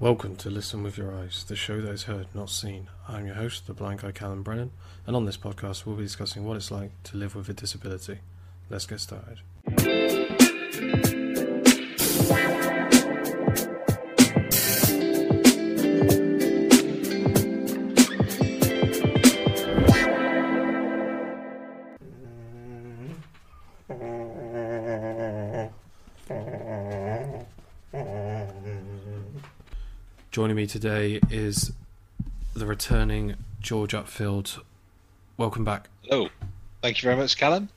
Welcome to Listen with Your Eyes, the show that is heard, not seen. I'm your host, the blind guy Callum Brennan, and on this podcast we'll be discussing what it's like to live with a disability. Let's get started. Joining me today is the returning George Upfield. Welcome back. Hello. Thank you very much, Callum.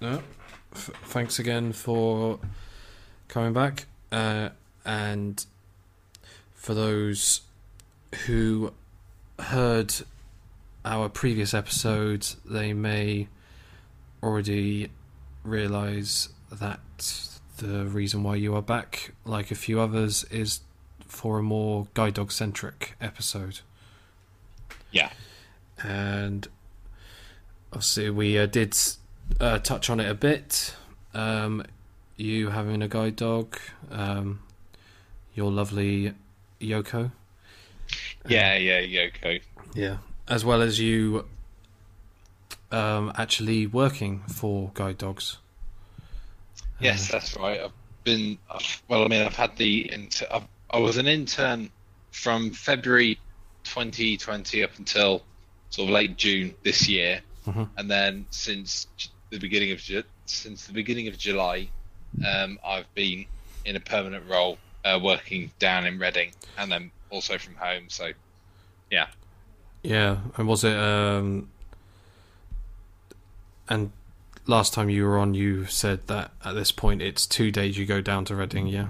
No, f- thanks again for coming back. Uh, and for those who heard our previous episodes, they may already realize that the reason why you are back, like a few others, is for a more guide dog centric episode. Yeah. And obviously, we uh, did uh, touch on it a bit. Um, you having a guide dog, um, your lovely Yoko. Yeah, yeah, Yoko. Yeah. As well as you um, actually working for guide dogs. Yes, that's right. I've been, well, I mean, I've had the, inter- I've, I was an intern from February 2020 up until sort of late June this year. Mhm. And then since the beginning of since the beginning of July, um, I've been in a permanent role uh, working down in Reading and then also from home. So, yeah. Yeah, and was it? Um, and last time you were on, you said that at this point it's two days you go down to Reading. Yeah.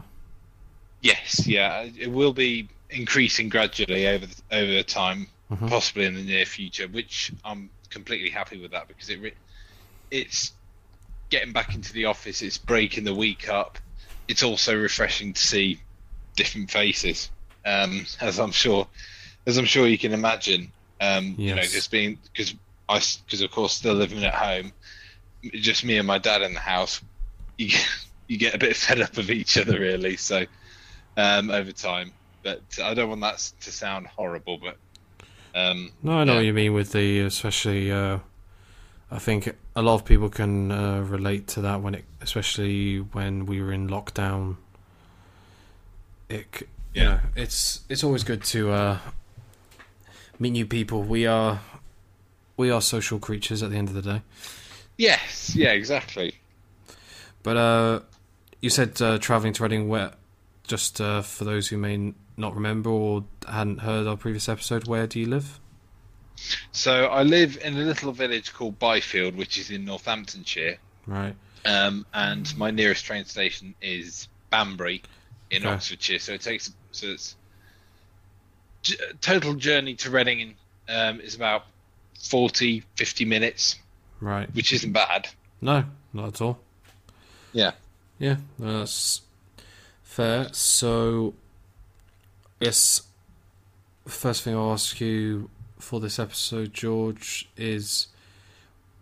Yes, yeah, it will be increasing gradually over the, over time, Mhm. possibly in the near future. Which I'm completely happy with that because it it's getting back into the office. It's breaking the week up. It's also refreshing to see different faces, um, as I'm sure as I'm sure you can imagine. Um, You know, just being because I because of course still living at home, just me and my dad in the house. You get, you get a bit fed up of each other really. So um, over time. But I don't want that to sound horrible, but um, No, I know Yeah. what you mean with the especially. Uh, I think a lot of people can uh, relate to that when it, especially when we were in lockdown. It, c- you Yeah. know, it's it's always good to uh, meet new people. We are we are social creatures at the end of the day. yes, yeah, exactly. But uh, you said uh, traveling to Reading. Where, just uh, for those who may not remember or hadn't heard our previous episode, where do you live? So I live in a little village called Byfield, which is in Northamptonshire, Right. um, and my nearest train station is Banbury in Okay. Oxfordshire. So it takes so it's j- total journey to Reading in, um, is about 40, 50 minutes, Right. which isn't bad. No, not at all. Yeah. Yeah, that's fair. So, yes, first thing I'll ask you for this episode, George, is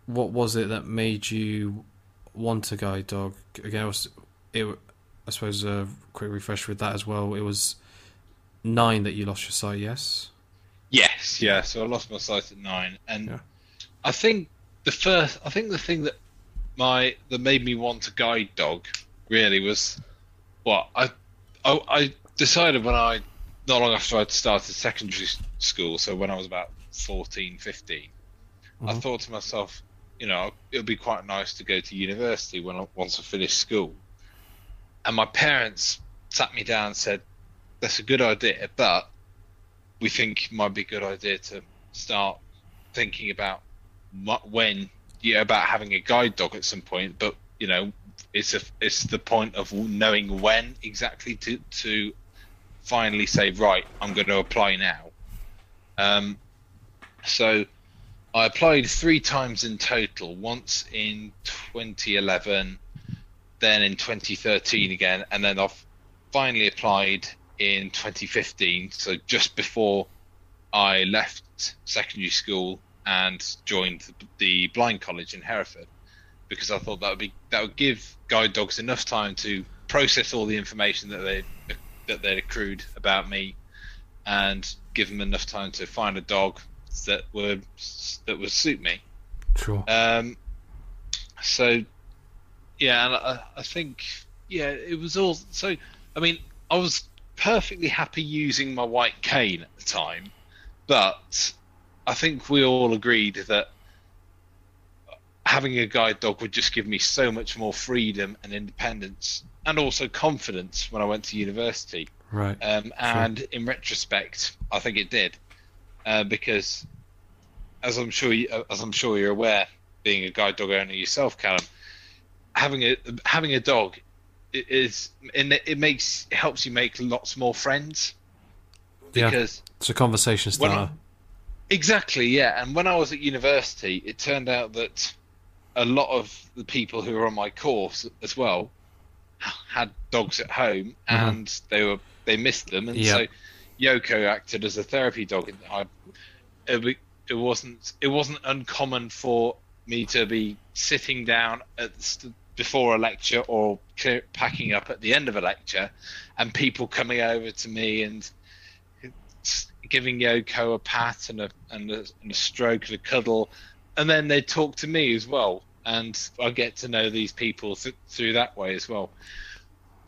what was it that made you want a guide dog? Again, it, was, it I suppose a quick refresh with that as well. It was nine that you lost your sight. Yes. Yes, yeah. So I lost my sight at nine, and Yeah. I think the first, I think the thing that my that made me want a guide dog really was what I, I, I decided when I not long after I'd started secondary school, so when I was about 14, 15, I Mhm. thought to myself, you know, it would be quite nice to go to university when I, once I finished school. And my parents sat me down and said, "That's a good idea, but we think it might be a good idea to start thinking about when yeah about having a guide dog at some point but you know it's a it's the point of knowing when exactly to to finally say right i'm going to apply now. Um so i applied three times in total once in 2011 then in 2013 again and then i've finally applied in 2015 so just before i left secondary school and joined the, the blind college in hereford because I thought that would be that would give guide dogs enough time to process all the information that they that they'd accrued about me and give them enough time to find a dog that would that would suit me. Sure. Um, so yeah, and I, I think yeah, it was all so. I mean, I was perfectly happy using my white cane at the time, but I think we all agreed that having a guide dog would just give me so much more freedom and independence and also confidence when I went to university. Right. Um, and in retrospect, I think it did, uh, because as I'm sure you, as I'm sure you're aware, being a guide dog owner yourself, Callum, having a having a dog is it makes it helps you make lots more friends because yeah. it's a conversation starter. exactly, yeah. And when I was at university, it turned out that a lot of the people who were on my course as well had dogs at home, mm-hmm. and they were they missed them, and yep. so Yoko acted as a therapy dog. And I, it, it wasn't it wasn't uncommon for me to be sitting down at before a lecture or clear, packing up at the end of a lecture, and people coming over to me and giving Yoko a pat and a and a, and a stroke and a cuddle, and then they talk to me as well, and I get to know these people th- through that way as well.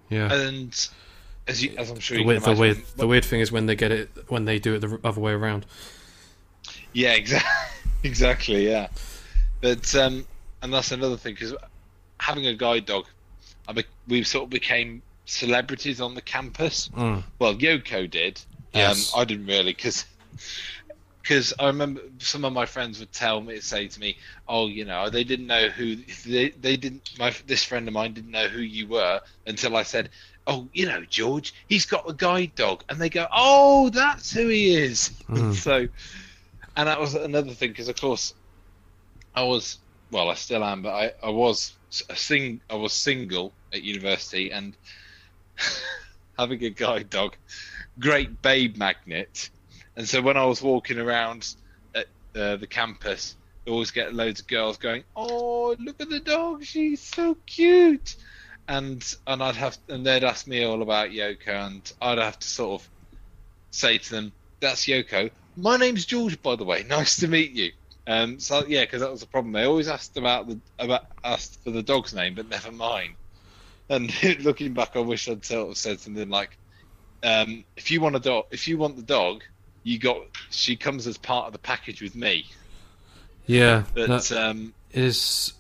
Yeah, and as you, as I'm sure the, weird, the weird, the weird thing is when they get it when they do it the other way around. Yeah, exactly, exactly, yeah. But um, and that's another thing because having a guide dog, I be, we sort of became celebrities on the campus. Mm. Well, Yoko did. Yes. Um, I didn't really because because I remember some of my friends would tell me, say to me, "Oh, you know, they didn't know who they they didn't. My this friend of mine didn't know who you were until I said." Oh, you know, George, he's got a guide dog, and they go, "Oh, that's who he is." Mm. so, and that was another thing because, of course, I was well, I still am, but I, I was a sing I was single at university and having a guide dog, great babe magnet, and so when I was walking around at uh, the campus, I always get loads of girls going, "Oh, look at the dog, she's so cute," and and I'd have and they'd ask me all about Yoko, and I'd have to sort of say to them, "That's Yoko. My name's George, by the way. Nice to meet you." Um, so yeah, because that was the problem. They always asked about the about asked for the dog's name, but never mine. And looking back, I wish I'd sort of said something like, um, "If you want a dog, if you want the dog, you got. She comes as part of the package with me." Yeah, but that um, is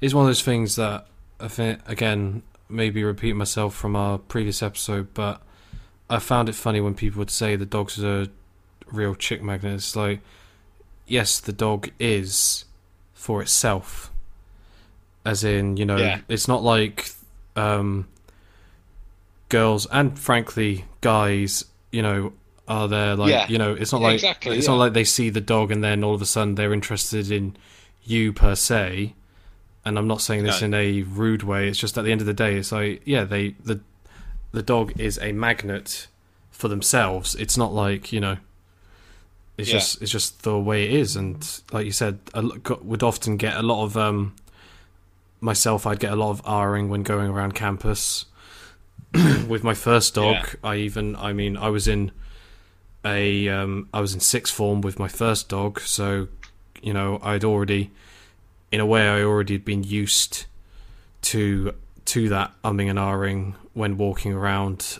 is one of those things that I think again maybe repeat myself from our previous episode, but I found it funny when people would say the dog's a real chick magnet. It's like yes, the dog is for itself. As in, you know, yeah. it's not like um, girls and frankly guys, you know, are there like yeah. you know, it's not like exactly, it's yeah. not like they see the dog and then all of a sudden they're interested in you per se. And I'm not saying this no. in a rude way. It's just at the end of the day, it's like yeah, they the the dog is a magnet for themselves. It's not like you know it's yeah. just it's just the way it is, and like you said, I would often get a lot of um, myself. I'd get a lot of r-ing when going around campus. With my first dog, yeah. I even I mean I was in a um, I was in sixth form with my first dog, so you know I'd already, in a way, I already had been used to to that umming and ahhing when walking around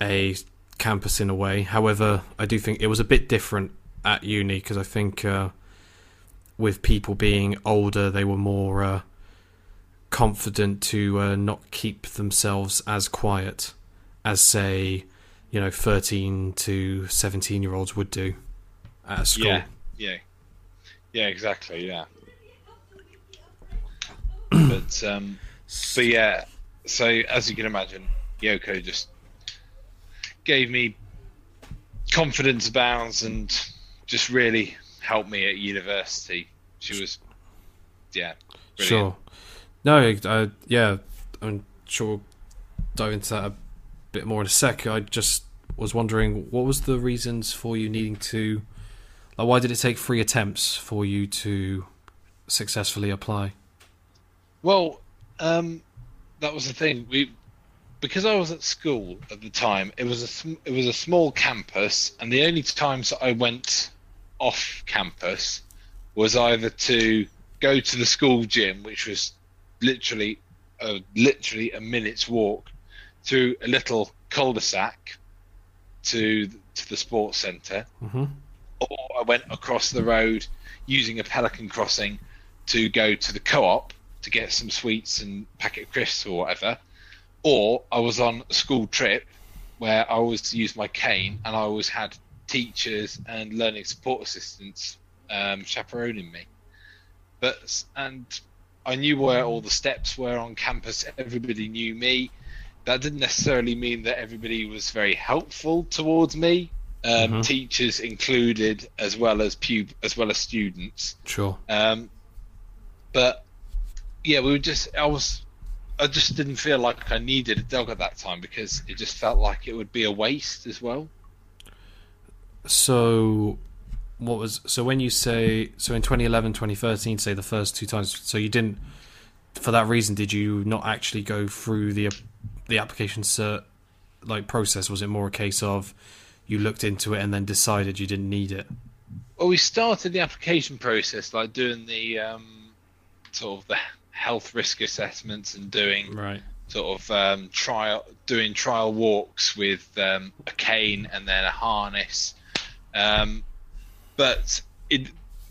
a campus in a way. However, I do think it was a bit different at uni because I think uh, with people being older, they were more uh, confident to uh, not keep themselves as quiet as, say, you know, 13 to 17 year olds would do at school. Yeah, yeah, yeah, exactly, yeah. but, um, but yeah, so as you can imagine, Yoko just gave me confidence bounds and just really helped me at university. She was, yeah, brilliant. sure. No, I, yeah, I'm sure we'll dive into that a bit more in a sec. I just was wondering what was the reasons for you needing to, like, why did it take three attempts for you to successfully apply? Well, um, that was the thing. We because I was at school at the time, it was a it was a small campus, and the only times I went off campus was either to go to the school gym, which was literally a, literally a minute's walk through a little cul-de-sac to to the sports centre, hmm or I went across the road using a pelican crossing to go to the co-op to get some sweets and packet of crisps or whatever, or I was on a school trip where I was to use my cane and I always had teachers and learning support assistants um, chaperoning me. But and I knew where all the steps were on campus. Everybody knew me. That didn't necessarily mean that everybody was very helpful towards me. Um, Mhm. Teachers included, as well as pub- as well as students. Sure. Um, but yeah, we were just I was I just didn't feel like I needed a dog at that time because it just felt like it would be a waste as well. So, what was so when you say so in 2011, 2013, say the first two times? So you didn't, for that reason, did you not actually go through the the application cert like process? Was it more a case of you looked into it and then decided you didn't need it? Well, we started the application process like doing the um, sort of the health risk assessments and doing Right. sort of um, trial doing trial walks with um, a cane and then a harness. Um, but it,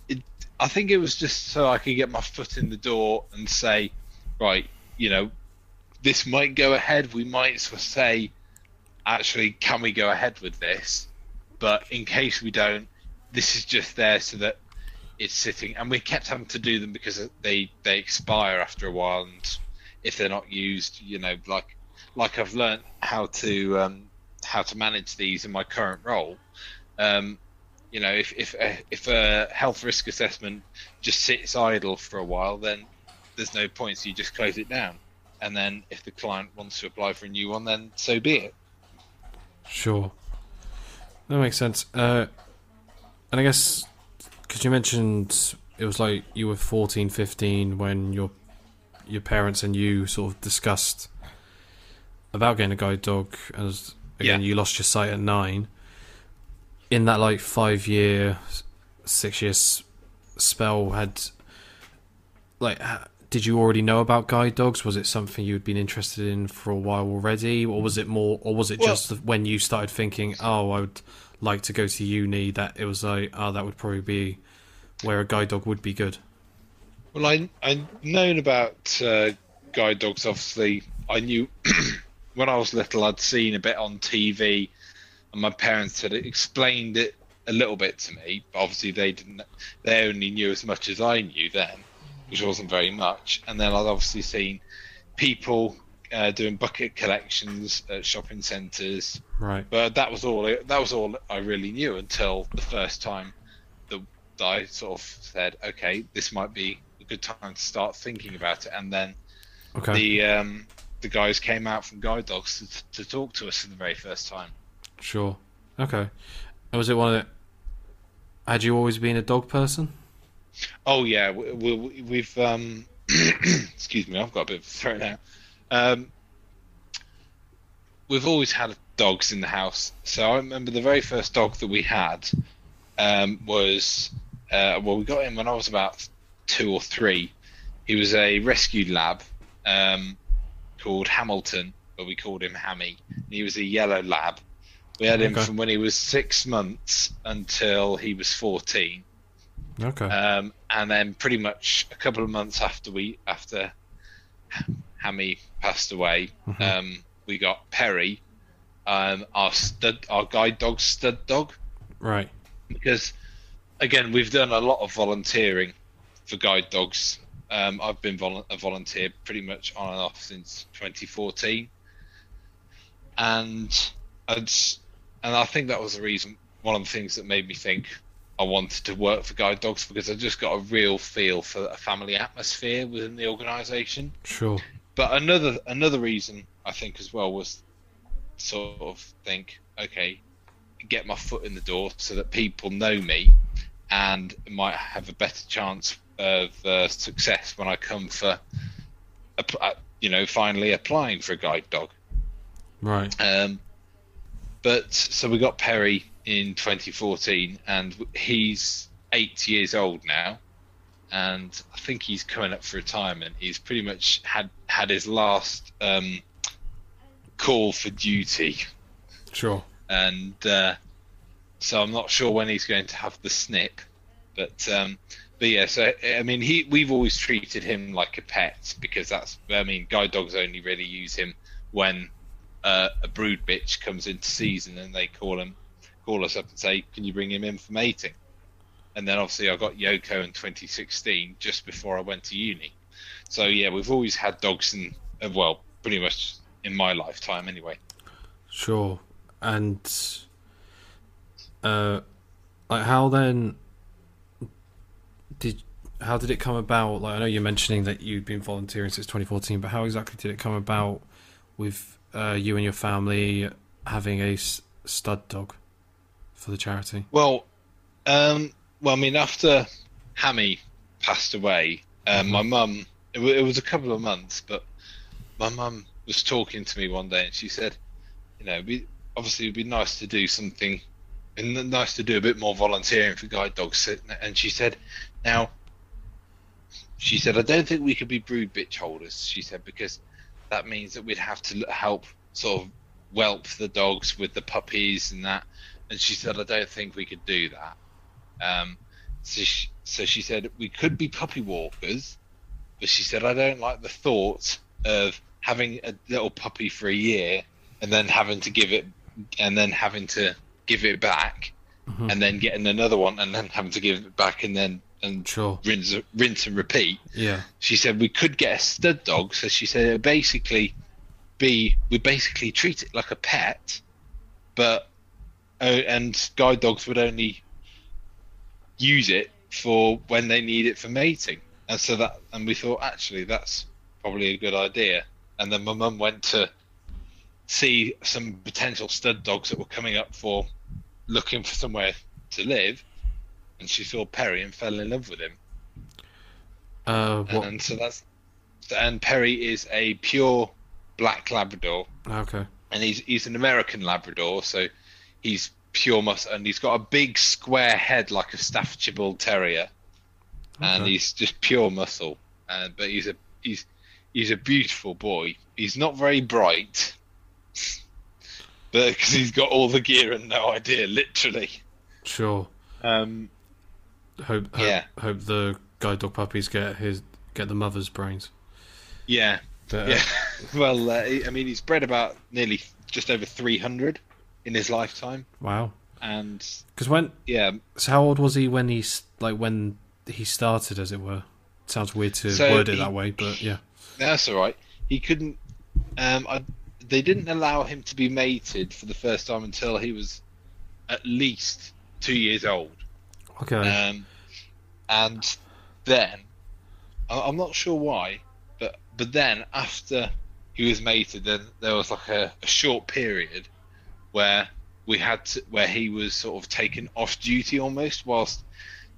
it, I think it was just so I could get my foot in the door and say, right, you know, this might go ahead. We might say, actually, can we go ahead with this? But in case we don't, this is just there so that it's sitting. And we kept having to do them because they they expire after a while, and if they're not used, you know, like like I've learned how to um, how to manage these in my current role. Um, you know, if if if a health risk assessment just sits idle for a while, then there's no point. So you just close it down, and then if the client wants to apply for a new one, then so be it. Sure. That makes sense. Uh, and I guess because you mentioned it was like you were 14, 15 when your your parents and you sort of discussed about getting a guide dog, as again Yeah. you lost your sight at nine. In that like five year, six year spell, had like did you already know about guide dogs? Was it something you'd been interested in for a while already, or was it more, or was it Well- just when you started thinking, oh, I would like to go to uni, that it was like, oh, that would probably be where a guide dog would be good. Well, I I known about uh, guide dogs. Obviously, I knew when I was little. I'd seen a bit on TV, and my parents had explained it a little bit to me. But obviously, they didn't. They only knew as much as I knew then, which wasn't very much. And then I'd obviously seen people uh, doing bucket collections at shopping centres. Right. But that was all. That was all I really knew until the first time that I sort of said, "Okay, this might be a good time to start thinking about it." And then Okay. the um, the guys came out from Guide Dogs to, to talk to us for the very first time. Sure. Okay. And was it one of the, had you always been a dog person? Oh yeah, we, we, we've um, excuse me, I've got a bit of a throat now. Um, we've always had dogs in the house. So I remember the very first dog that we had um, was uh, well, we got him when I was about two or three. He was a rescued lab um, called Hamilton, but we called him Hammy. He was a yellow lab. We had him Okay. from when he was six months until he was fourteen. Okay. Um, and then pretty much a couple of months after we after Hammy passed away, Mhm. um, we got Perry, um, our stud, our guide dog, stud dog, right. because again we've done a lot of volunteering for guide dogs. Um, I've been vol- a volunteer pretty much on and off since 2014, and I'd, and I think that was the reason, one of the things that made me think I wanted to work for guide dogs because I just got a real feel for a family atmosphere within the organisation. Sure. But another another reason I think as well was sort of think, okay, get my foot in the door so that people know me and might have a better chance of uh, success when I come for, uh, you know, finally applying for a guide dog. Right. Um, but so we got Perry in 2014, and he's eight years old now, and I think he's coming up for retirement. He's pretty much had had his last um, call for duty, Sure. and uh, so I'm not sure when he's going to have the snip. But um, but yeah, so I mean, he we've always treated him like a pet because that's I mean, guide dogs only really use him when uh, a brood bitch comes into season and they call him call us up and say, "Can you bring him in for mating?" And then obviously I got Yoko in 2016 just before I went to uni. So yeah, we've always had dogs in uh, well, pretty much in my lifetime anyway. Sure. And uh like how then did how did it come about? Like I know you're mentioning that you've been volunteering since 2014, but how exactly did it come about with uh, you and your family having a s- stud dog for the charity? Well, um, well, I mean, after Hammy passed away, um, Mhm. my mum. It, wa- it was a couple of months, but my mum was talking to me one day, and she said, "You know, we obviously it'd be nice to do something, and nice to do a bit more volunteering for guide dogs." And she said, "Now." She said, "I don't think we could be brood bitch holders." She said because that means that we'd have to help sort of whelp the dogs with the puppies and that and she said, I don't think we could do that. Um, so, she, so she said, we could be puppy walkers, but she said, I don't like the thought of having a little puppy for a year and then having to give it, and then having to give it back, Mhm. and then getting another one, and then having to give it back, and then and Sure. rinse, rinse and repeat Yeah. she said we could get a stud dog. So she said it basically be we basically treat it like a pet, but and guide dogs would only use it for when they need it for mating. And so that and we thought actually that's probably a good idea. And then my mum went to see some potential stud dogs that were coming up for looking for somewhere to live, and she saw Perry and fell in love with him. Uh, what? And so that's and Perry is a pure black Labrador, Okay. and he's he's an American Labrador, so he's pure muscle, and he's got a big square head like a Staffordshire Bull Terrier, and he's just pure muscle. And but he's a he's he's a beautiful boy. He's not very bright, but because he's got all the gear and no idea, literally. Sure. Um, Hope. Hope, Yeah. hope the guide dog puppies get his get the mother's brains. yeah, But, uh, Yeah, well, uh, I mean, he's bred about nearly just over 300 in his lifetime, Wow. and Because when yeah, so how old was he when he like when he started, as it were? sounds weird to So word it he- that way, but yeah. that's all right. He couldn't. Um, I, they didn't allow him to be mated for the first time until he was at least two years old. Okay. Um, and then I- I'm not sure why, but but then after he was mated, then there was like a, a short period where we had to, where he was sort of taken off duty almost whilst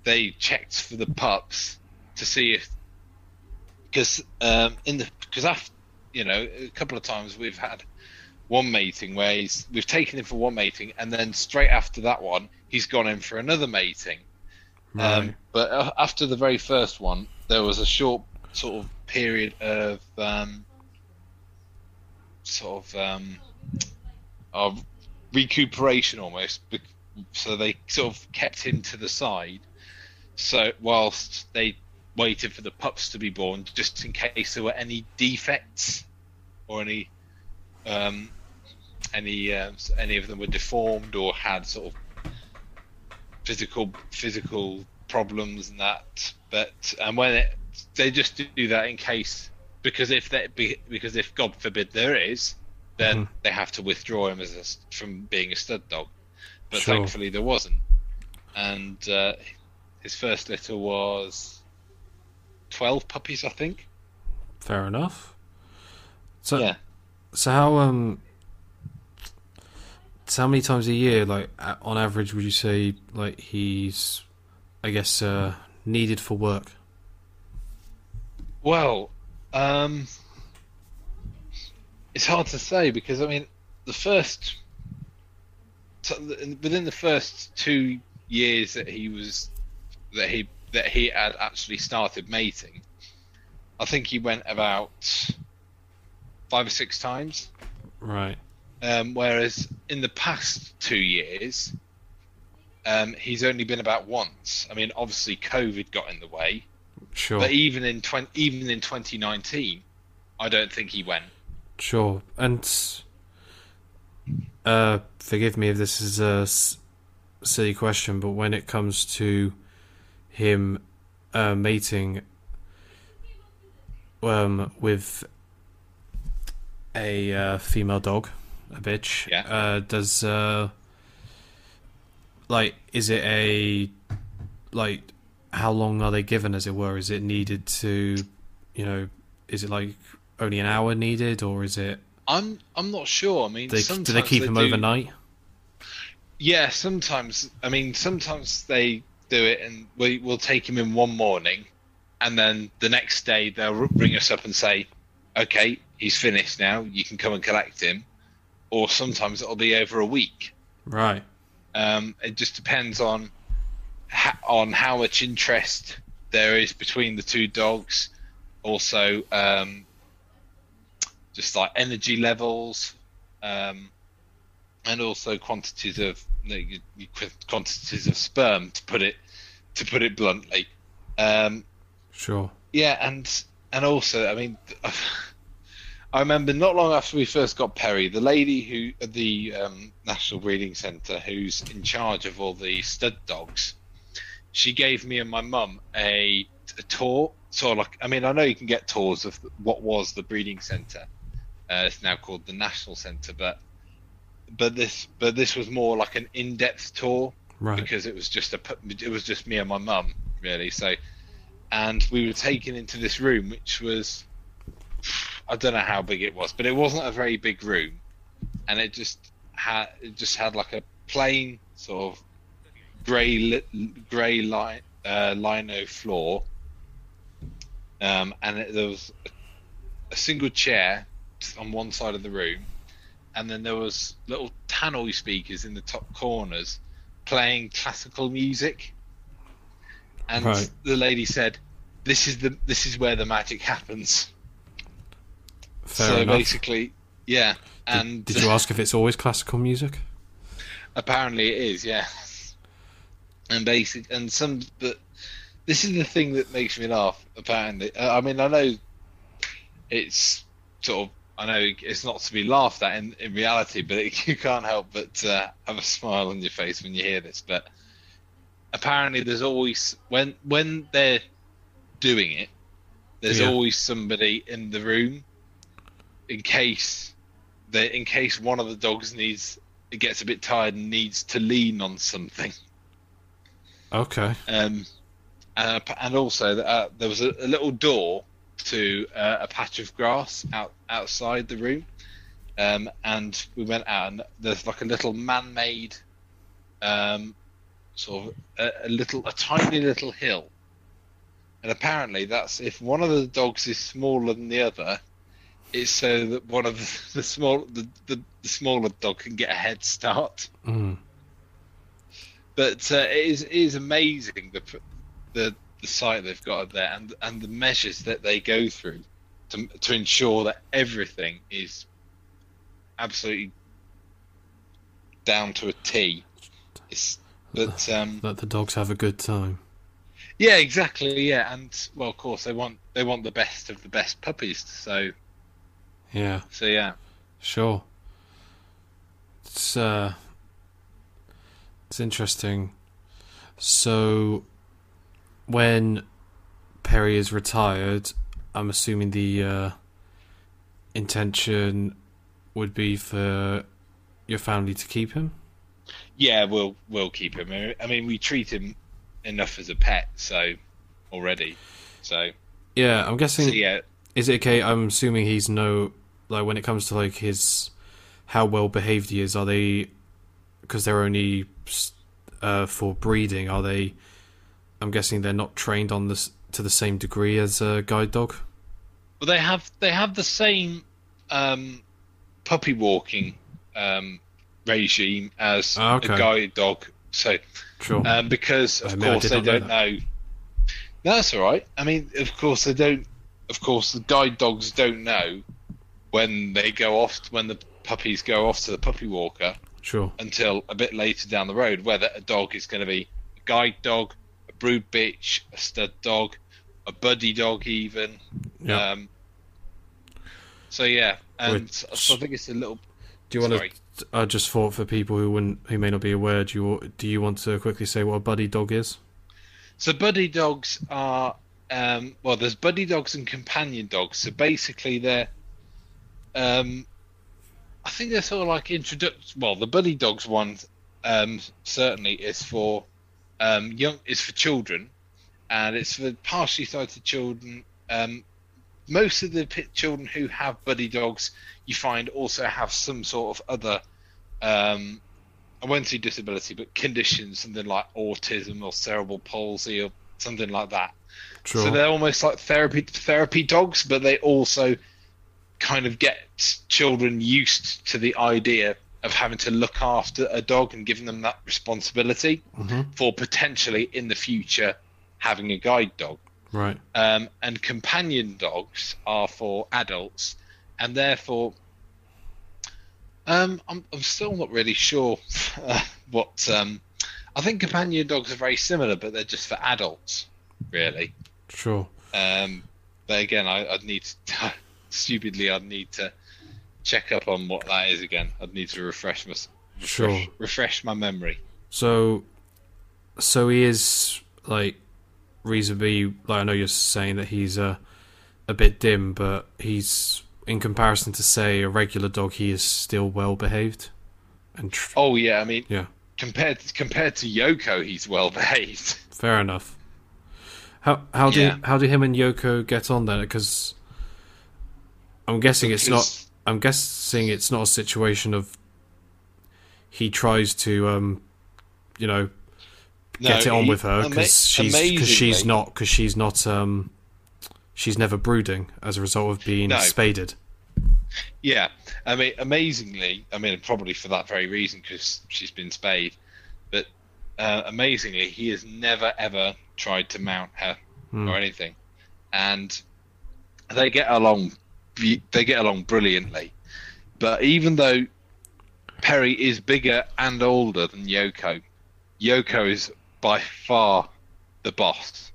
they checked for the pups to see if because um, in the because after you know a couple of times we've had one mating where he's we've taken him for one mating and then straight after that one he's gone in for another mating right. um, but uh, after the very first one, there was a short sort of period of um, sort of um, of recuperation almost. So they sort of kept him to the side, so whilst they waited for the pups to be born, just in case there were any defects or any um, any uh, any of them were deformed or had sort of physical physical problems and that. But and when it, they just do that in case because if that be, because if God forbid there is, then Mhm. they have to withdraw him as a, from being a stud dog. But Sure. thankfully there wasn't, and uh, his first litter was twelve puppies, I think. Fair enough. So yeah. so how um so how many times a year, like on average, would you say like he's, I guess, uh, needed for work? Well, um, it's hard to say because I mean, the first within the first two years that he was that he that he had actually started mating, I think he went about five or six times. Right. Um, whereas in the past two years, um, he's only been about once. I mean, obviously COVID got in the way, Sure. but even in 20, even in 2019, I don't think he went. Sure. And uh, forgive me if this is a s- silly question, but when it comes to him uh, mating um, with a uh, female dog, a bitch, Yeah. uh, does uh, like is it a like how long are they given, as it were? Is it needed to, you know, is it like only an hour needed, or is it I'm I'm not sure. I mean, they, do they keep him do- overnight? Yeah, sometimes. I mean, sometimes they do it, and we will take him in one morning, and then the next day they'll bring us up and say, "Okay, he's finished now. You can come and collect him." Or sometimes it'll be over a week. Right. Um, it just depends on on how much interest there is between the two dogs. Also, um, just like energy levels, um, and also quantities of you know, quantities of sperm. To put it to put it bluntly, um, Sure. yeah, and and also, I mean, I remember not long after we first got Perry, the lady who at the um, National Breeding Centre, who's in charge of all the stud dogs, she gave me and my mum a, a tour. So, like, I mean, I know you can get tours of what was the breeding centre. Uh, it's now called the National Centre, but but this but this was more like an in-depth tour Right. because it was just a it was just me and my mum really. So and we were taken into this room which was I don't know how big it was but it wasn't a very big room. And it just had it just had like a plain sort of grey lit, grey line uh, lino floor. Um, and it, there was a, a single chair on one side of the room and then there was little tannoy speakers in the top corners playing classical music and Right. the lady said this is the this is where the magic happens Fair so enough. basically yeah and Did you ask if it's always classical music? apparently it is yeah and basic and some but this is the thing that makes me laugh apparently Uh, i mean i know it's sort of i know it's not to be laughed at in, in reality but it, you can't help but uh, have a smile on your face when you hear this but apparently there's always when when they're doing it there's Yeah. always somebody in the room in case that in case one of the dogs needs it gets a bit tired and needs to lean on something Okay. um, uh, and also uh, there was a, a little door to uh, a patch of grass out outside the room, um, and we went out and there's like a little man-made, um, sort of a, a little a tiny little hill, and apparently that's if one of the dogs is smaller than the other, it's so that one of the, the small the, the, the smaller dog can get a head start. Mm. but uh, it is it is amazing the the the site they've got up there and and the measures that they go through to to ensure that everything is absolutely down to a T. It's but um, Let the dogs have a good time. yeah, exactly, yeah, and well, of course they want they want the best of the best puppies, so Yeah. so yeah. Sure. It's uh it's interesting. So when Perry is retired, I'm assuming the uh intention would be for your family to keep him? Yeah, we'll we'll keep him. I mean, we treat him enough as a pet, so already. So, Yeah, I'm so guessing yeah, Is it okay? I'm assuming he's no like when it comes to like his how well behaved he is. Are they because they're only uh, for breeding? Are they? I'm guessing they're not trained on this to the same degree as a guide dog. Well, they have they have the same um, puppy walking um, regime as Ah, okay. a guide dog. So Sure. um, because of I course they don't know. No, that's all right. I mean, of course they don't. Of course, the guide dogs don't know when they go off when the puppies go off to the puppy walker sure. until a bit later down the road whether a dog is going to be a guide dog, brood bitch, a stud dog, a buddy dog, even. Yeah. Um, so yeah, and Which- so I think it's a little. do you want sorry. to? I just thought for people who wouldn't, who may not be aware, do you do you want to quickly say what a buddy dog is? So buddy dogs are um, well, there's buddy dogs and companion dogs. So basically, they're um, I think they're sort of like introduction. Well, the buddy dogs one um, certainly is for um, young is for children, and it's for partially sighted children. Um, most of the children who have buddy dogs, you find also have some sort of other. Um, I won't say disability, but conditions, something like autism or cerebral palsy or something like that. Sure. So they're almost like therapy therapy dogs, but they also kind of get children used to the idea of having to look after a dog and giving them that responsibility hmm for potentially in the future having a guide dog. Right. Um, and companion dogs are for adults, and therefore, um, I'm, I'm still not really sure uh, what. Um, I think companion dogs are very similar, but they're just for adults, really. Sure. Um, but again, I, I'd need to, stupidly, I'd need to check up on what that is again. I'd need to refresh my refresh, Sure. refresh my memory. So, so he is like reasonably. Like I know you're saying that he's a a bit dim, but he's in comparison to say a regular dog, he is still well behaved. And tr- Oh yeah, I mean, yeah, compared compared to Yoko, he's well behaved. fair enough. How how do Yeah. how do him and Yoko get on then? Because I'm guessing it's not. I'm guessing it's not a situation of he tries to um, you know, get it on he- with her because she's because she's not because she's not um she's never brooding as a result of being No. spaded. Yeah, I mean, amazingly, I mean, probably for that very reason, because she's been spayed. But uh, amazingly, he has never ever tried to mount her Hmm. or anything, and they get along. They get along brilliantly. But even though Perry is bigger and older than Yoko, Yoko is by far the boss,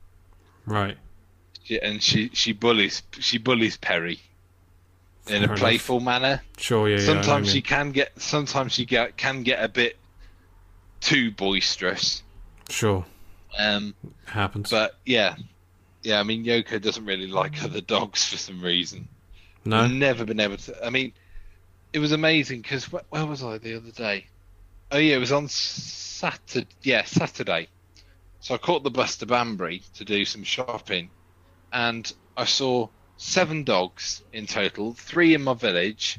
Right. She- and she she bullies she bullies Perry in Fair a enough. playful manner. Sure. Yeah. yeah, I sometimes she can get sometimes she get can get a bit too boisterous Sure. um Happens. but yeah yeah i mean yoko doesn't really like other dogs for some reason no. I've never been able to i mean it was amazing because where, where was i the other day oh yeah it was on saturday yeah saturday so i caught the bus to banbury to do some shopping and i saw seven dogs in total three in my village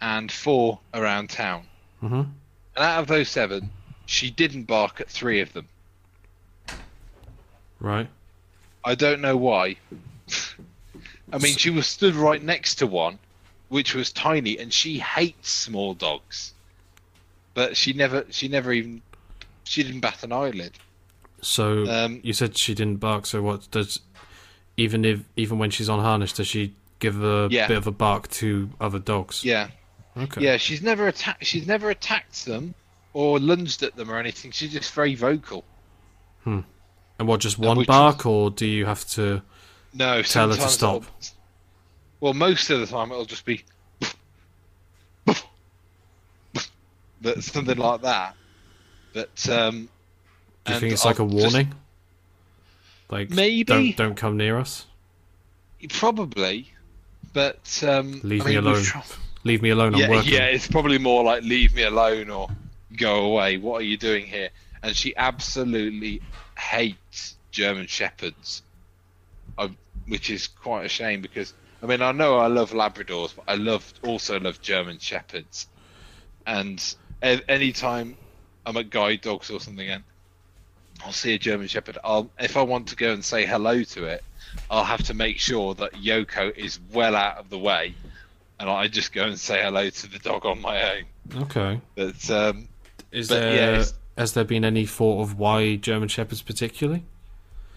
and four around town hmm And out of those seven, she didn't bark at three of them. Right. I don't know why. I mean, she was stood right next to one, which was tiny, and she hates small dogs. But she never, she never even, she didn't bat an eyelid. So Um, you said she didn't bark. So what does even if even when she's on harness, does she give a Yeah. bit of a bark to other dogs? Yeah, Okay. yeah. She's never attacked. She's never attacked them or lunged at them or anything. She's just very vocal. Hmm. And what? Just one bark, or do you have to? No, Tell her to stop. Well, most of the time it'll just be, but something like that. But um, Do you think it's like a I'll just- warning? Like Maybe. don't don't come near us. Probably, but um, Leave I me mean, we've alone. Leave me alone. I'm yeah, working. yeah, it's probably more like leave me alone or go away. What are you doing here? And she absolutely hates German shepherds, I, which is quite a shame because I mean I know I love Labradors, but I love also love German shepherds. And a- anytime I'm at guide dogs or something, and I'll see a German shepherd, I'll if I want to go and say hello to it, I'll have to make sure that Yoko is well out of the way and I just go and say hello to the dog on my own. Okay. But um, Is But, there yeah, has there been any thought of why German Shepherds particularly?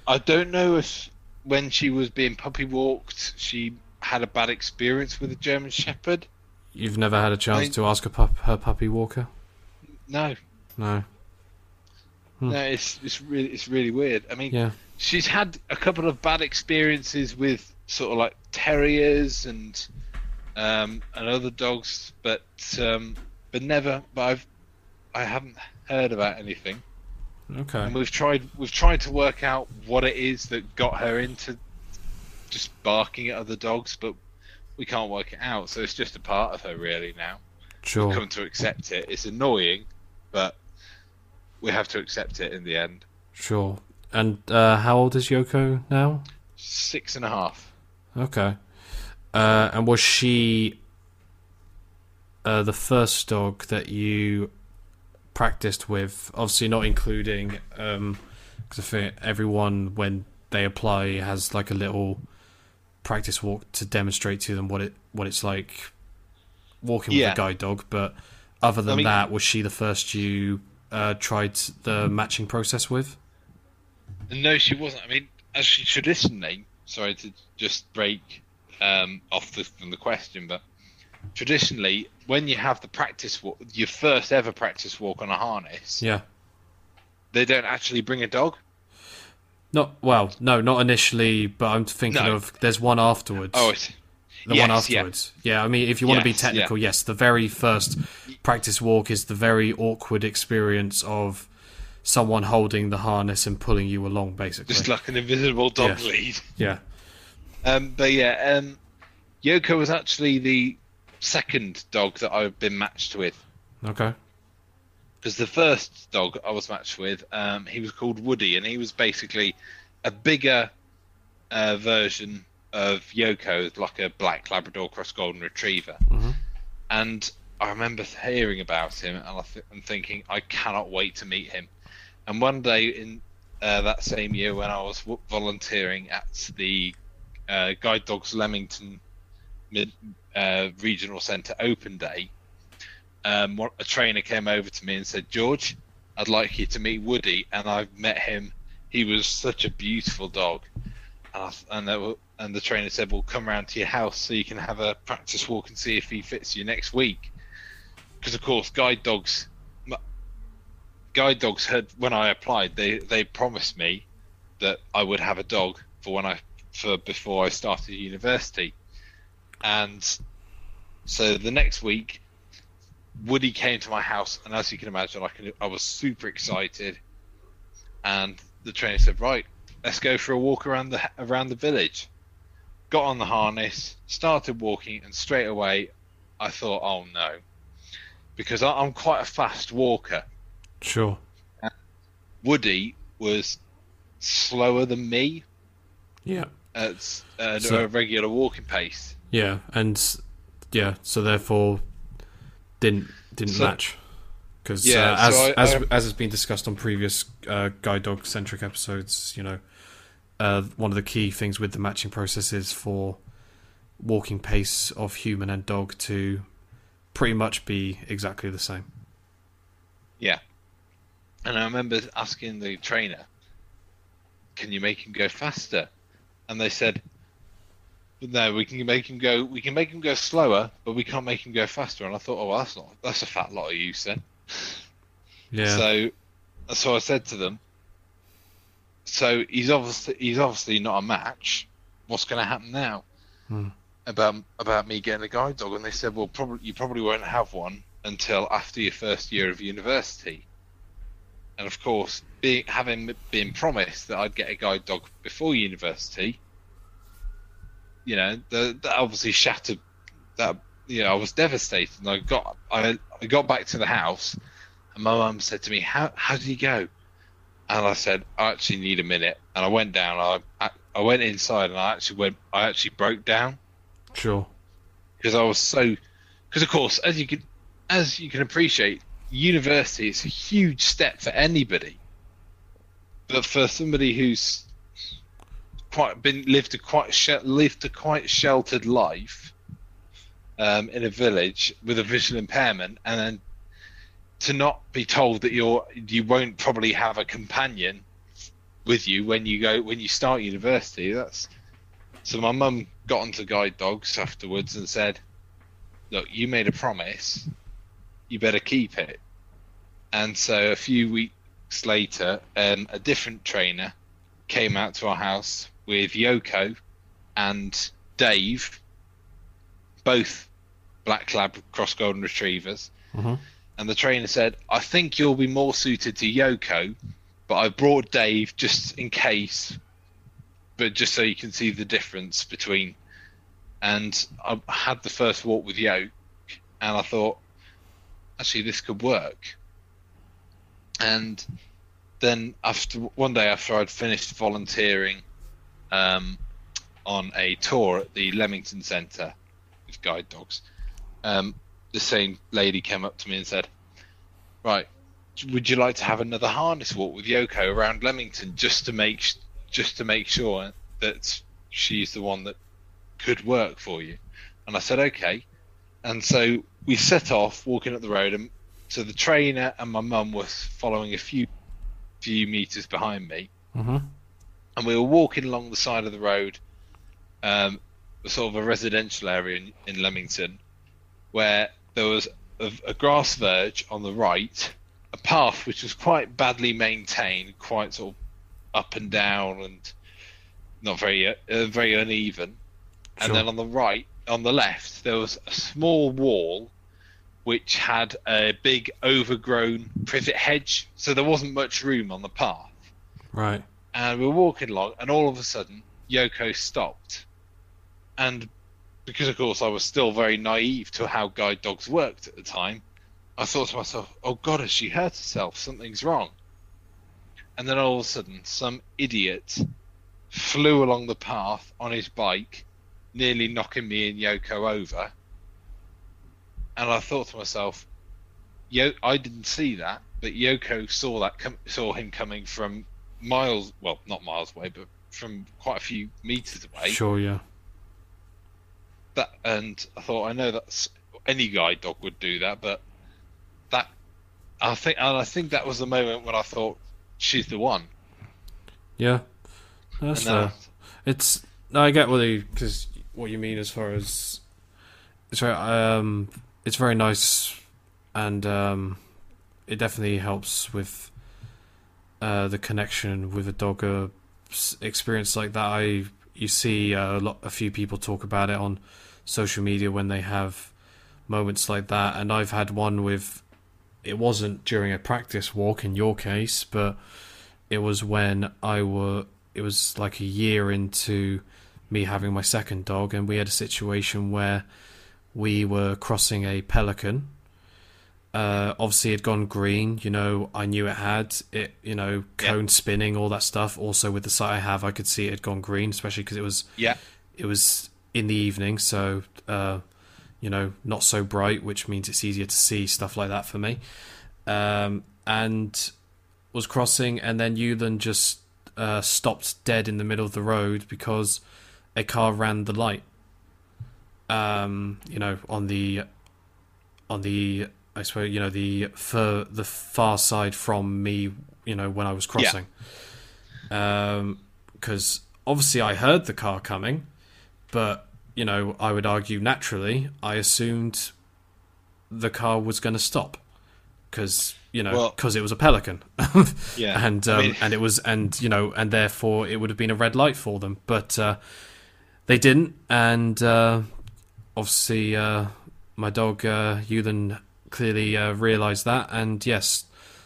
I don't know if when she was being puppy walked, she had a bad experience with a German Shepherd. You've never had a chance I- to ask a pup, her puppy walker? No, No. Hmm. no, it's it's really it's really weird. I mean, Yeah. she's had a couple of bad experiences with sort of like terriers and um, and other dogs, but um, but never. But I've I haven't heard about anything. Okay. And we've tried we've tried to work out what it is that got her into just barking at other dogs, but we can't work it out. So it's just a part of her really now. Sure. Come to accept it. It's annoying, but we have to accept it in the end. Sure. And uh, how old is Yoko now? Six and a half. Okay. Uh, and was she uh, the first dog that you practiced with? Obviously, not including because I think everyone when they apply has like a little practice walk to demonstrate to them what it what it's like walking Yeah. with a guide dog. But other than mean- that, was she the first you uh, tried the matching process with? No, she wasn't. I mean, as she traditionally, sorry to just break um, off the, from the question, but traditionally, when you have the practice walk, your first ever practice walk on a harness, Yeah. they don't actually bring a dog. Not well, no, not initially, but I'm thinking No. of there's one afterwards. Oh, it's, the yes, one afterwards. Yeah. yeah. I mean, if you want to be Yes, technical, yes, the very first practice walk is the very awkward experience of someone holding the harness and pulling you along, basically. just like an invisible dog Yeah. lead. yeah. Um, but yeah, um, Yoko was actually the second dog that I've been matched with. Okay. because the first dog I was matched with, um, he was called Woody, and he was basically a bigger uh, version of Yoko, like a black Labrador cross golden retriever. Mhm. And I remember hearing about him, and I th- and thinking, I cannot wait to meet him. And one day in uh, that same year, when I was w- volunteering at the uh, Guide Dogs Leamington uh, Regional Centre Open Day, um, a trainer came over to me and said, George, I'd like you to meet Woody. And I've met him. He was such a beautiful dog. And, I, and, were, and the trainer said, Well, come round to your house so you can have a practice walk and see if he fits you next week. Because, of course, guide dogs. Guide dogs had when I applied, they, they promised me that I would have a dog for when I for before I started university, and so the next week Woody came to my house, and as you can imagine, I can I was super excited. And the trainer said, "Right, let's go for a walk around the around the village." Got on the harness, started walking, and straight away, I thought, "Oh no," because I, I'm quite a fast walker. Sure. Woody was slower than me Yeah. at, at So- a regular walking pace. Yeah. And yeah, so therefore didn't didn't So- match. Because Yeah, uh, as so I- as I- as has been discussed on previous uh, guide dog centric episodes, you know, uh, one of the key things with the matching process is for walking pace of human and dog to pretty much be exactly the same. Yeah. And I remember asking the trainer, "Can you make him go faster?" And they said, "No, we can make him go. We can make him go slower, but we can't make him go faster." And I thought, "Oh, well, that's not. That's a fat lot of use then." Yeah. So, so I said to them, "So he's obviously he's obviously not a match. What's going to happen now?" Hmm. About about me getting a guide dog, and they said, "Well, probably you probably won't have one until after your first year of university." And of course, being having been promised that I'd get a guide dog before university, you know, the, that obviously shattered that. You know, I was devastated. And I got I, I got back to the house, and my mum said to me, "How how did you go?" And I said, "I actually need a minute." And I went down. I I, I went inside, and I actually went. I actually broke down Sure. because I was so. Because of course, as you can as you can appreciate, university is a huge step for anybody. But for somebody who's quite been lived a quite lived a quite sheltered life, um, in a village with a visual impairment, and then to not be told that you're you won't probably have a companion with you when you go when you start university. That's so. My mum got onto guide dogs afterwards and said, "Look, you made a promise. You better keep it." And so a few weeks later, um, a different trainer came out to our house with Yoko and Dave, both black lab cross golden retrievers. hmm And the trainer said, I think you'll be more suited to Yoko, but I brought Dave just in case, but just so you can see the difference between. And I had the first walk with Yoke, and I thought, actually, this could work. And then after one day after I'd finished volunteering um, on a tour at the Leamington Centre with guide dogs, um, the same lady came up to me and said, "Right, would you like to have another harness walk with Yoko around Leamington just to make just to make sure that she's the one that could work for you?" And I said, "Okay." And so we set off walking up the road, and so the trainer and my mum was following a few few meters behind me, hmm and we were walking along the side of the road, um, sort of a residential area in, in Leamington, where there was a, a grass verge on the right, a path which was quite badly maintained, quite sort of up and down and not very uh, very uneven. And then on the right, on the left, there was a small wall which had a big overgrown privet hedge, so there wasn't much room on the path Right. And we were walking along, and all of a sudden, Yoko stopped. And because, of course, I was still very naive to how guide dogs worked at the time, I thought to myself, oh God, has she hurt herself? Something's wrong. And then all of a sudden, some idiot flew along the path on his bike, nearly knocking me and Yoko over. And I thought to myself, Yo- I didn't see that, but Yoko saw that, com- saw him coming from miles well not miles away but from quite a few meters away Sure. Yeah. that and i thought i know that's any guide dog would do that but that i think and i think that was the moment when i thought she's the one Yeah. That's and fair. It's no, I get what you because what you mean as far as it's very um it's very nice and um it definitely helps with uh the connection with a dog uh, experience like that. I you see uh, a lot a few people talk about it on social media when they have moments like that, and I've had one with. It wasn't during a practice walk in your case, but it was when I were. It was like a year into me having my second dog, and we had a situation where we were crossing a pelican. Uh, obviously, it had gone green. You know, I knew it had it. You know, Yeah. cone spinning, all that stuff. Also, with the sight I have, I could see it had gone green, especially because it was yeah it was in the evening, so uh, you know, not so bright, which means it's easier to see stuff like that for me. Um, and was crossing, and then Euland just uh, stopped dead in the middle of the road because a car ran the light. Um, you know, on the on the I suppose you know the fur the far side from me. You know, when I was crossing. Um, because obviously I heard the car coming, but you know, I would argue naturally, I assumed the car was going to stop because you know Well- because it was a Pelican, Yeah, and I um, mean- and it was and you know and therefore it would have been a red light for them, but uh, they didn't, and uh, obviously uh, my dog uh, Eulen clearly uh, realised that, and yes,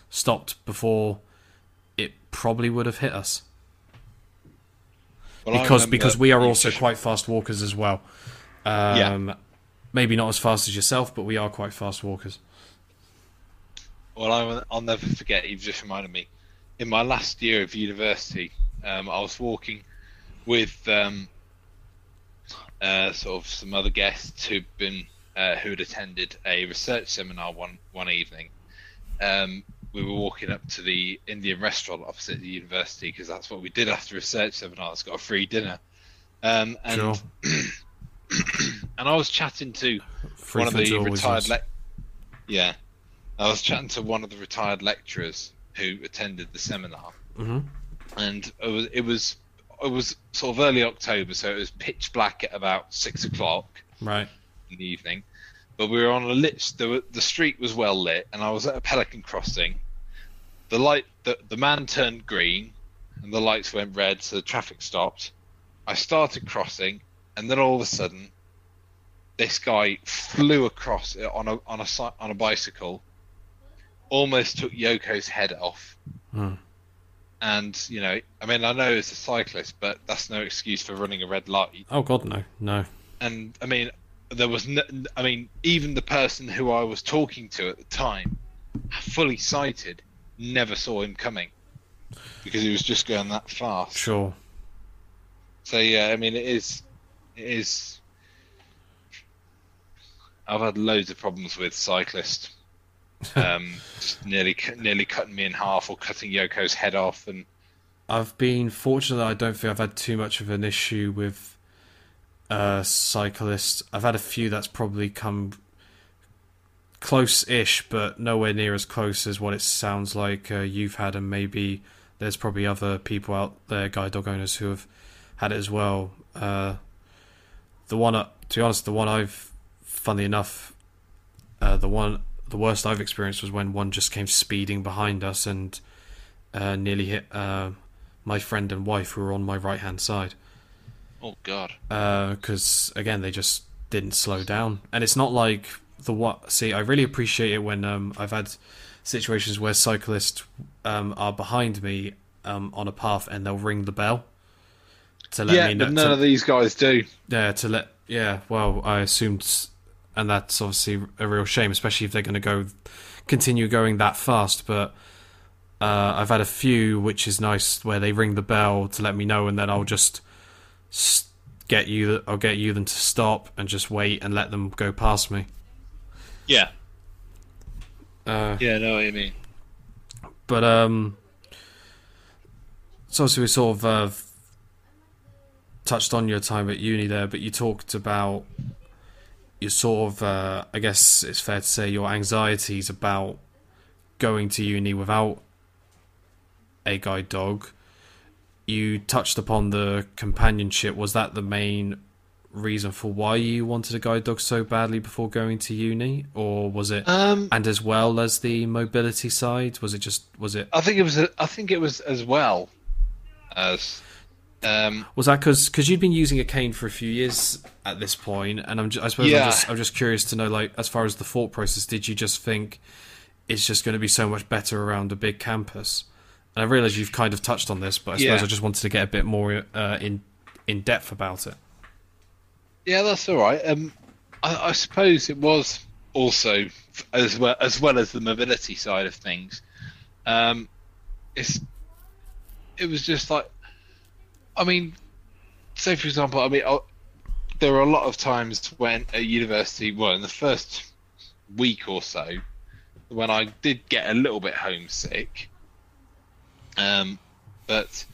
stopped before it probably would have hit us Well, because because we are also quite fast walkers as well. Um, Maybe not as fast as yourself, but we are quite fast walkers. Well, I, I'll never forget. You've just reminded me. In my last year of university, um, I was walking with um, uh, sort of some other guests who'd been uh, who'd attended a research seminar one one evening. Um, we were walking up to the Indian restaurant opposite the university because that's what we did after a research seminars. Got a free dinner, um, and Sure. and I was chatting to Free one of the retired le- yeah i was chatting to one of the retired lecturers who attended the seminar Mhm. and it was it was it was sort of early october so it was pitch black at about six o'clock Right. in the evening but we were on a lit the, the street was well lit and i was at a pelican crossing the light the, the man turned green and the lights went red so the traffic stopped i started crossing and then all of a sudden this guy flew across it on a on a on a bicycle almost took yoko's head off Hmm. and you know i mean i know it's a cyclist but that's no excuse for running a red light Oh God, no, no. and I mean, there was no, I mean, even the person who I was talking to at the time, fully sighted, never saw him coming because he was just going that fast. Sure. So yeah, I mean, it is, it is. I've had loads of problems with cyclists, um, nearly nearly cutting me in half or cutting Yoko's head off, and I've been fortunate. I don't think I've had too much of an issue with cyclists. I've had a few that's probably come close-ish, but nowhere near as close as what it sounds like uh, you've had, and maybe there's probably other people out there, guide dog owners, who have had it as well. Uh, the one, uh, to be honest, the one I've, funny enough, uh, the one, the worst I've experienced was when one just came speeding behind us and uh, nearly hit my friend and wife who were on my right hand side. Oh god, Because again, they just didn't slow down, and it's not like the what. See, I really appreciate it when um, I've had situations where cyclists um, are behind me um, on a path and they'll ring the bell to let yeah, me know. but none to- of these guys do. yeah, to let yeah. Well, I assumed, and that's obviously a real shame, especially if they're going to go continue going that fast. But uh, I've had a few, which is nice, where they ring the bell to let me know, and then I'll just s- get you. I'll get you them to stop and just wait and let them go past me. Yeah, Uh, yeah, no, what you mean. But um, so obviously we sort of uh, touched on your time at uni there, but you talked about your sort of, uh, I guess it's fair to say, your anxieties about going to uni without a guide dog. You touched upon the companionship. Was that the main reason for why you wanted a guide dog so badly before going to uni, or was it? Um, and as well as the mobility side was it just was it I think it was. I think it was as well as. Um, was that because because you'd been using a cane for a few years at this point and i'm ju- i suppose Yeah. I'm, just, I'm just curious to know like as far as the thought process did you just think it's just going to be so much better around a big campus and i realize you've kind of touched on this but i suppose Yeah. i just wanted to get a bit more uh, in in depth about it yeah, that's all right. Um, I, I suppose it was also as well as well as the mobility side of things. Um, it's it was just like, I mean, say for example, I mean, I, there were a lot of times when at university, well, in the first week or so, when I did get a little bit homesick. Um, but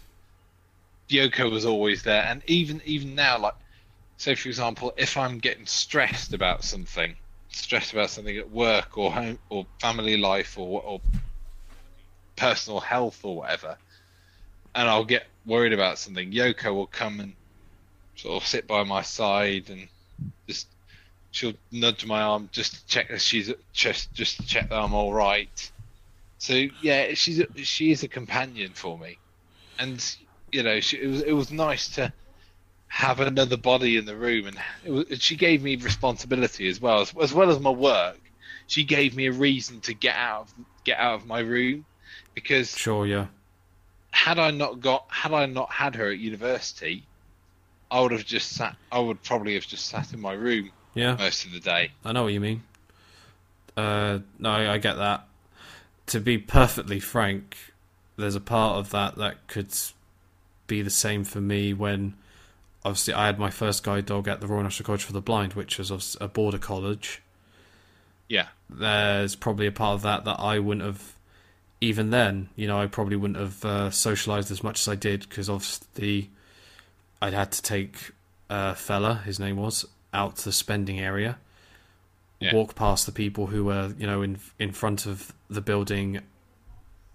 Yoko was always there, and even even now, like, say for example, if I'm getting stressed about something, stressed about something at work or home or family life or or personal health or whatever, and I'll get worried about something, Yoko will come and sort of sit by my side and just she'll nudge my arm just to check that she's just just to check that I'm all right. So yeah, she's a, she is a companion for me, and you know she, it was it was nice to have another body in the room, and it was, she gave me responsibility as well as as well as my work. She gave me a reason to get out of get out of my room because sure yeah had I not got had I not had her at university, I would have just sat. I would probably have just sat in my room yeah most of the day. I know what you mean. Uh, no, I get that. To be perfectly frank, there's a part of that that could be the same for me when, obviously, I had my first guide dog at the Royal National College for the Blind, which was a border college. Yeah, There's probably a part of that that I wouldn't have, even then, you know, I probably wouldn't have uh, socialised as much as I did because obviously I'd had to take uh, fella, his name was, out to the spending area, Yeah. walk past the people who were you know in in front of the building.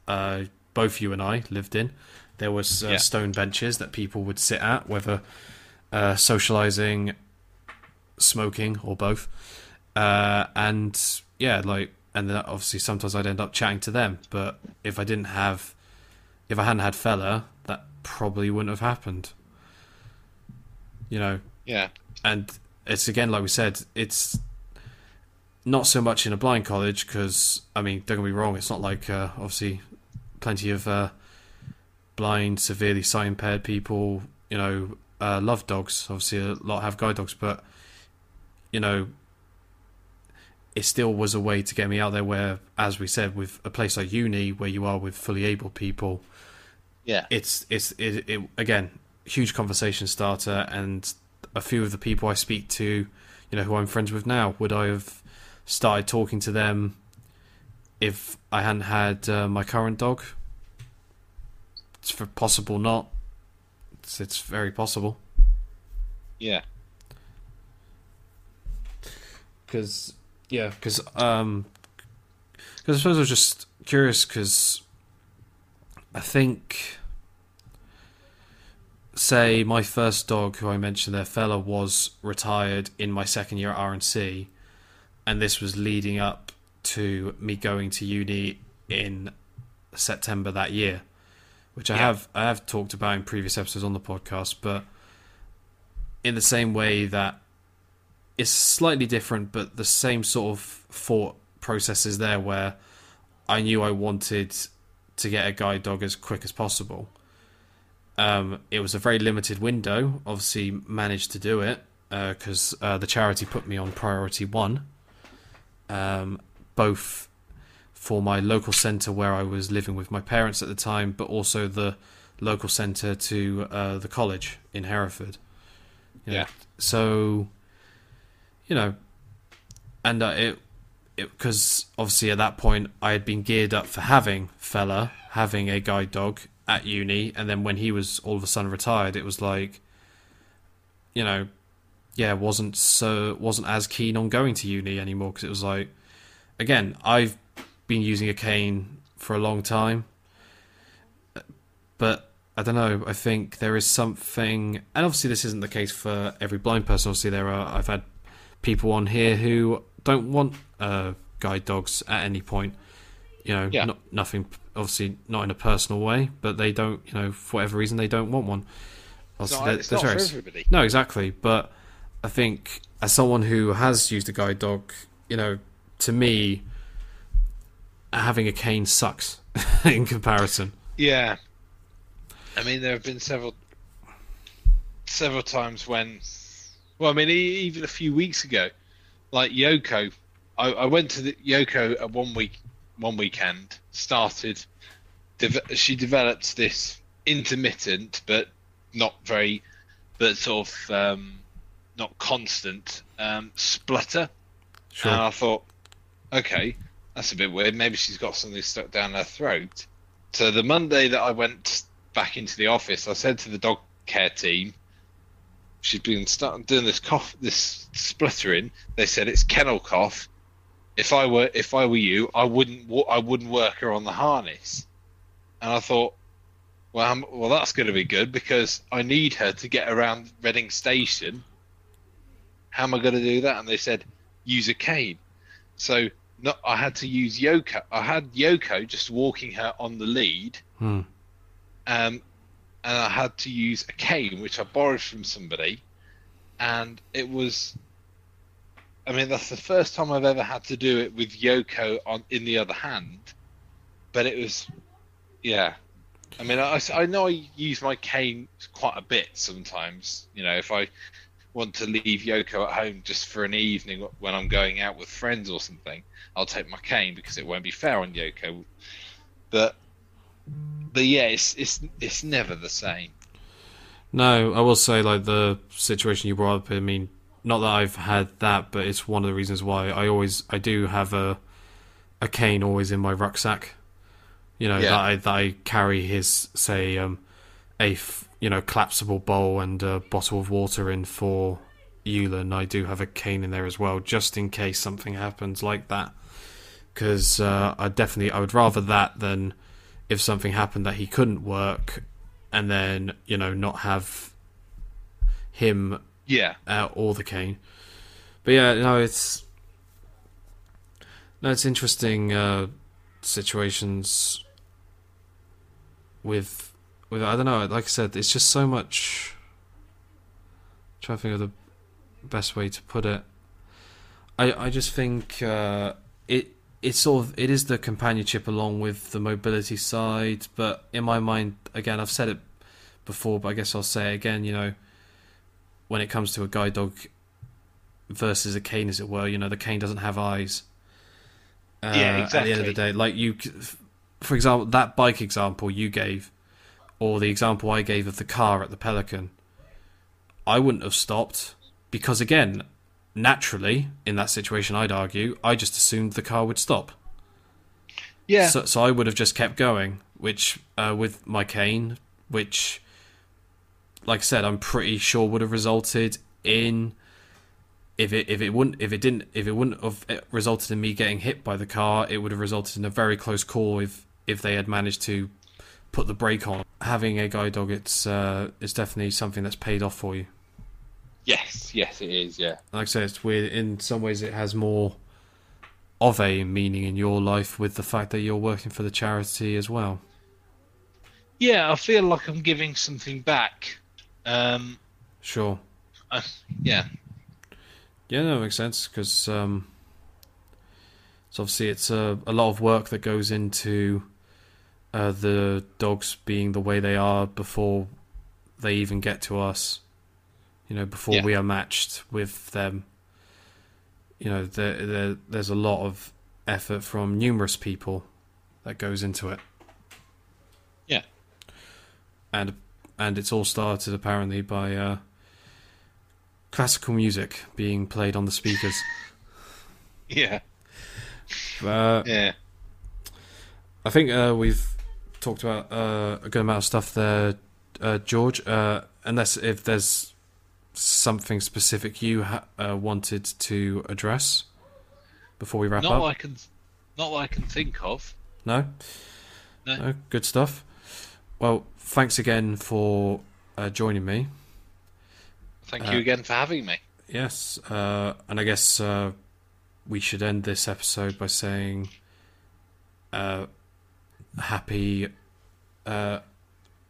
Uh, both you and I lived in. There was uh, Yeah. stone benches that people would sit at, whether uh, socializing, smoking, or both. Uh, and yeah, like, and then obviously sometimes I'd end up chatting to them. But if I didn't have, if I hadn't had fella, that probably wouldn't have happened. You know, Yeah. and it's again like we said, it's not so much in a blind college because I mean, don't get me wrong, it's not like uh, obviously plenty of uh, blind, severely sight impaired people, you know, uh, love dogs. Obviously, a lot have guide dogs, but you know, it still was a way to get me out there. Where, as we said, with a place like uni, where you are with fully able people, Yeah. it's it's it, it again huge conversation starter and a few of the people I speak to, you know, who I'm friends with now, would I have started talking to them if I hadn't had uh, my current dog? It's for possible not. It's, it's very possible Yeah. because yeah, because um, because I suppose I was just curious because I think, say, my first dog, who I mentioned there, fella, was retired in my second year at RNC, and this was leading up to me going to uni in September that year, which I Yeah. have I have talked about in previous episodes on the podcast, but in the same way that it's slightly different, but the same sort of thought process is there where I knew I wanted to get a guide dog as quick as possible. Um, it was a very limited window. Obviously, managed to do it because uh, the charity put me on priority one, um, both for my local centre where I was living with my parents at the time, but also the local centre to uh, the college in Hereford. You know, Yeah. So, you know, and uh, it because obviously at that point I had been geared up for having fella, having a guide dog at uni, and then when he was all of a sudden retired, it was like, you know, yeah, wasn't so wasn't as keen on going to uni anymore because it was like, again, I've been using a cane for a long time, but I don't know. I think there is something, and obviously this isn't the case for every blind person. Obviously, there are. I've had people on here who don't want uh, guide dogs at any point. You know, Yeah. not, nothing. Obviously, not in a personal way, but they don't. You know, for whatever reason, they don't want one. Obviously, it's not for everybody. no, exactly. But I think as someone who has used a guide dog, you know, to me, having a cane sucks in comparison. Yeah. I mean, there have been several several times when, well, I mean, even a few weeks ago, like Yoko, I, I went to the Yoko at one week, one weekend, started, she developed this intermittent but not very, but sort of um, not constant um, splutter. Sure. And I thought, okay, that's a bit weird. Maybe she's got something stuck down her throat. So the Monday that I went back into the office, I said to the dog care team, she's been starting doing this cough, this spluttering. They said it's kennel cough. If I were if I were you, I wouldn't I wouldn't work her on the harness. And I thought, well, I'm, well, that's going to be good because I need her to get around Reading Station. How am I going to do that? And they said, use a cane. So not, I had to use Yoko. I had Yoko just walking her on the lead, Hmm. um, and I had to use a cane which I borrowed from somebody, and it was. I mean, that's the first time I've ever had to do it with Yoko on in the other hand, but it was, yeah. I mean, I, I know I use my cane quite a bit sometimes. You know, if I want to leave Yoko at home just for an evening when I'm going out with friends or something, I'll take my cane because it won't be fair on Yoko. But but yeah, it's it's it's never the same. No, I will say like the situation you brought up. I mean, not that I've had that, but it's one of the reasons why I always I do have a a cane always in my rucksack. You know Yeah. that I that I carry his say um, a f- you know collapsible bowl and a bottle of water in for Yulin, I do have a cane in there as well, just in case something happens like that. Because uh, I definitely, I would rather that than if something happened that he couldn't work, and then you know not have him Yeah. uh, or the cane. But yeah, no, it's no, it's interesting uh, situations with with I don't know. Like I said, it's just so much. I'm trying to think of the best way to put it. I I just think uh, it it's sort of it is the companionship along with the mobility side, but in my mind, again, I've said it before, but I guess I'll say it again. You know, when it comes to a guide dog versus a cane, as it were, you know, the cane doesn't have eyes. Uh, Yeah, At the end of the day, like you, for example, that bike example you gave, or the example I gave of the car at the Pelican, I wouldn't have stopped because, again, naturally, in that situation, I'd argue, I just assumed the car would stop. Yeah. So, so I would have just kept going, which uh, with my cane, which, like I said, I'm pretty sure would have resulted in if it if it wouldn't if it didn't if it wouldn't have uh, resulted in me getting hit by the car, it would have resulted in a very close call if if they had managed to put the brake on. Having a guide dog, it's uh, it's definitely something that's paid off for you. yes. Yes, it is. Yeah. Like I said, it's weird. In some ways, it has more of a meaning in your life with the fact that you're working for the charity as well. Yeah. I feel like I'm giving something back. Um. Sure. uh, yeah. Yeah, it makes sense because um, so obviously it's a, a lot of work that goes into uh, the dogs being the way they are before they even get to us. You know, before Yeah. we are matched with them. You know, there, there there's a lot of effort from numerous people that goes into it. Yeah. And and it's all started apparently by uh, classical music being played on the speakers. Yeah. Uh, Yeah. I think uh, we've talked about uh, a good amount of stuff there, uh, George. Uh, unless if there's something specific you ha- uh, wanted to address before we wrap Not up. what I can. Not what I can think of. No? No. Good stuff. Well, thanks again for uh, joining me. Thank Uh, you again for having me. Yes, uh, and I guess uh, we should end this episode by saying uh, happy uh,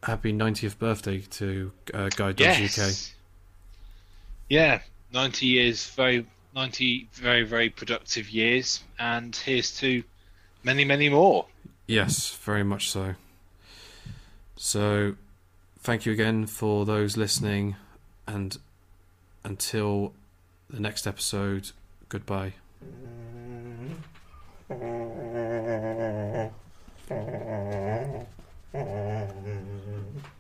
happy 90th birthday to uh, Guide Dogs UK. Yes. Yeah. Ninety years. Very. Ninety. Very. Very productive years. And here's to many, many more. Yes, very much so. So, thank you again for those listening, and until the next episode, goodbye.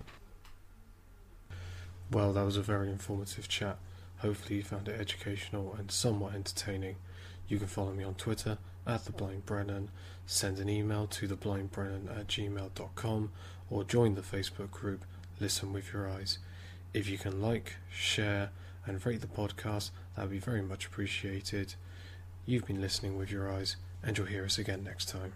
Well, that was a very informative chat. Hopefully, you found it educational and somewhat entertaining. You can follow me on Twitter at the Blind Brennan, send an email to theblindbrennan at gmail.com, or join the Facebook group Listen with Your Eyes. If you can like, share, and rate the podcast, that would be very much appreciated. You've been listening with your eyes, and you'll hear us again next time.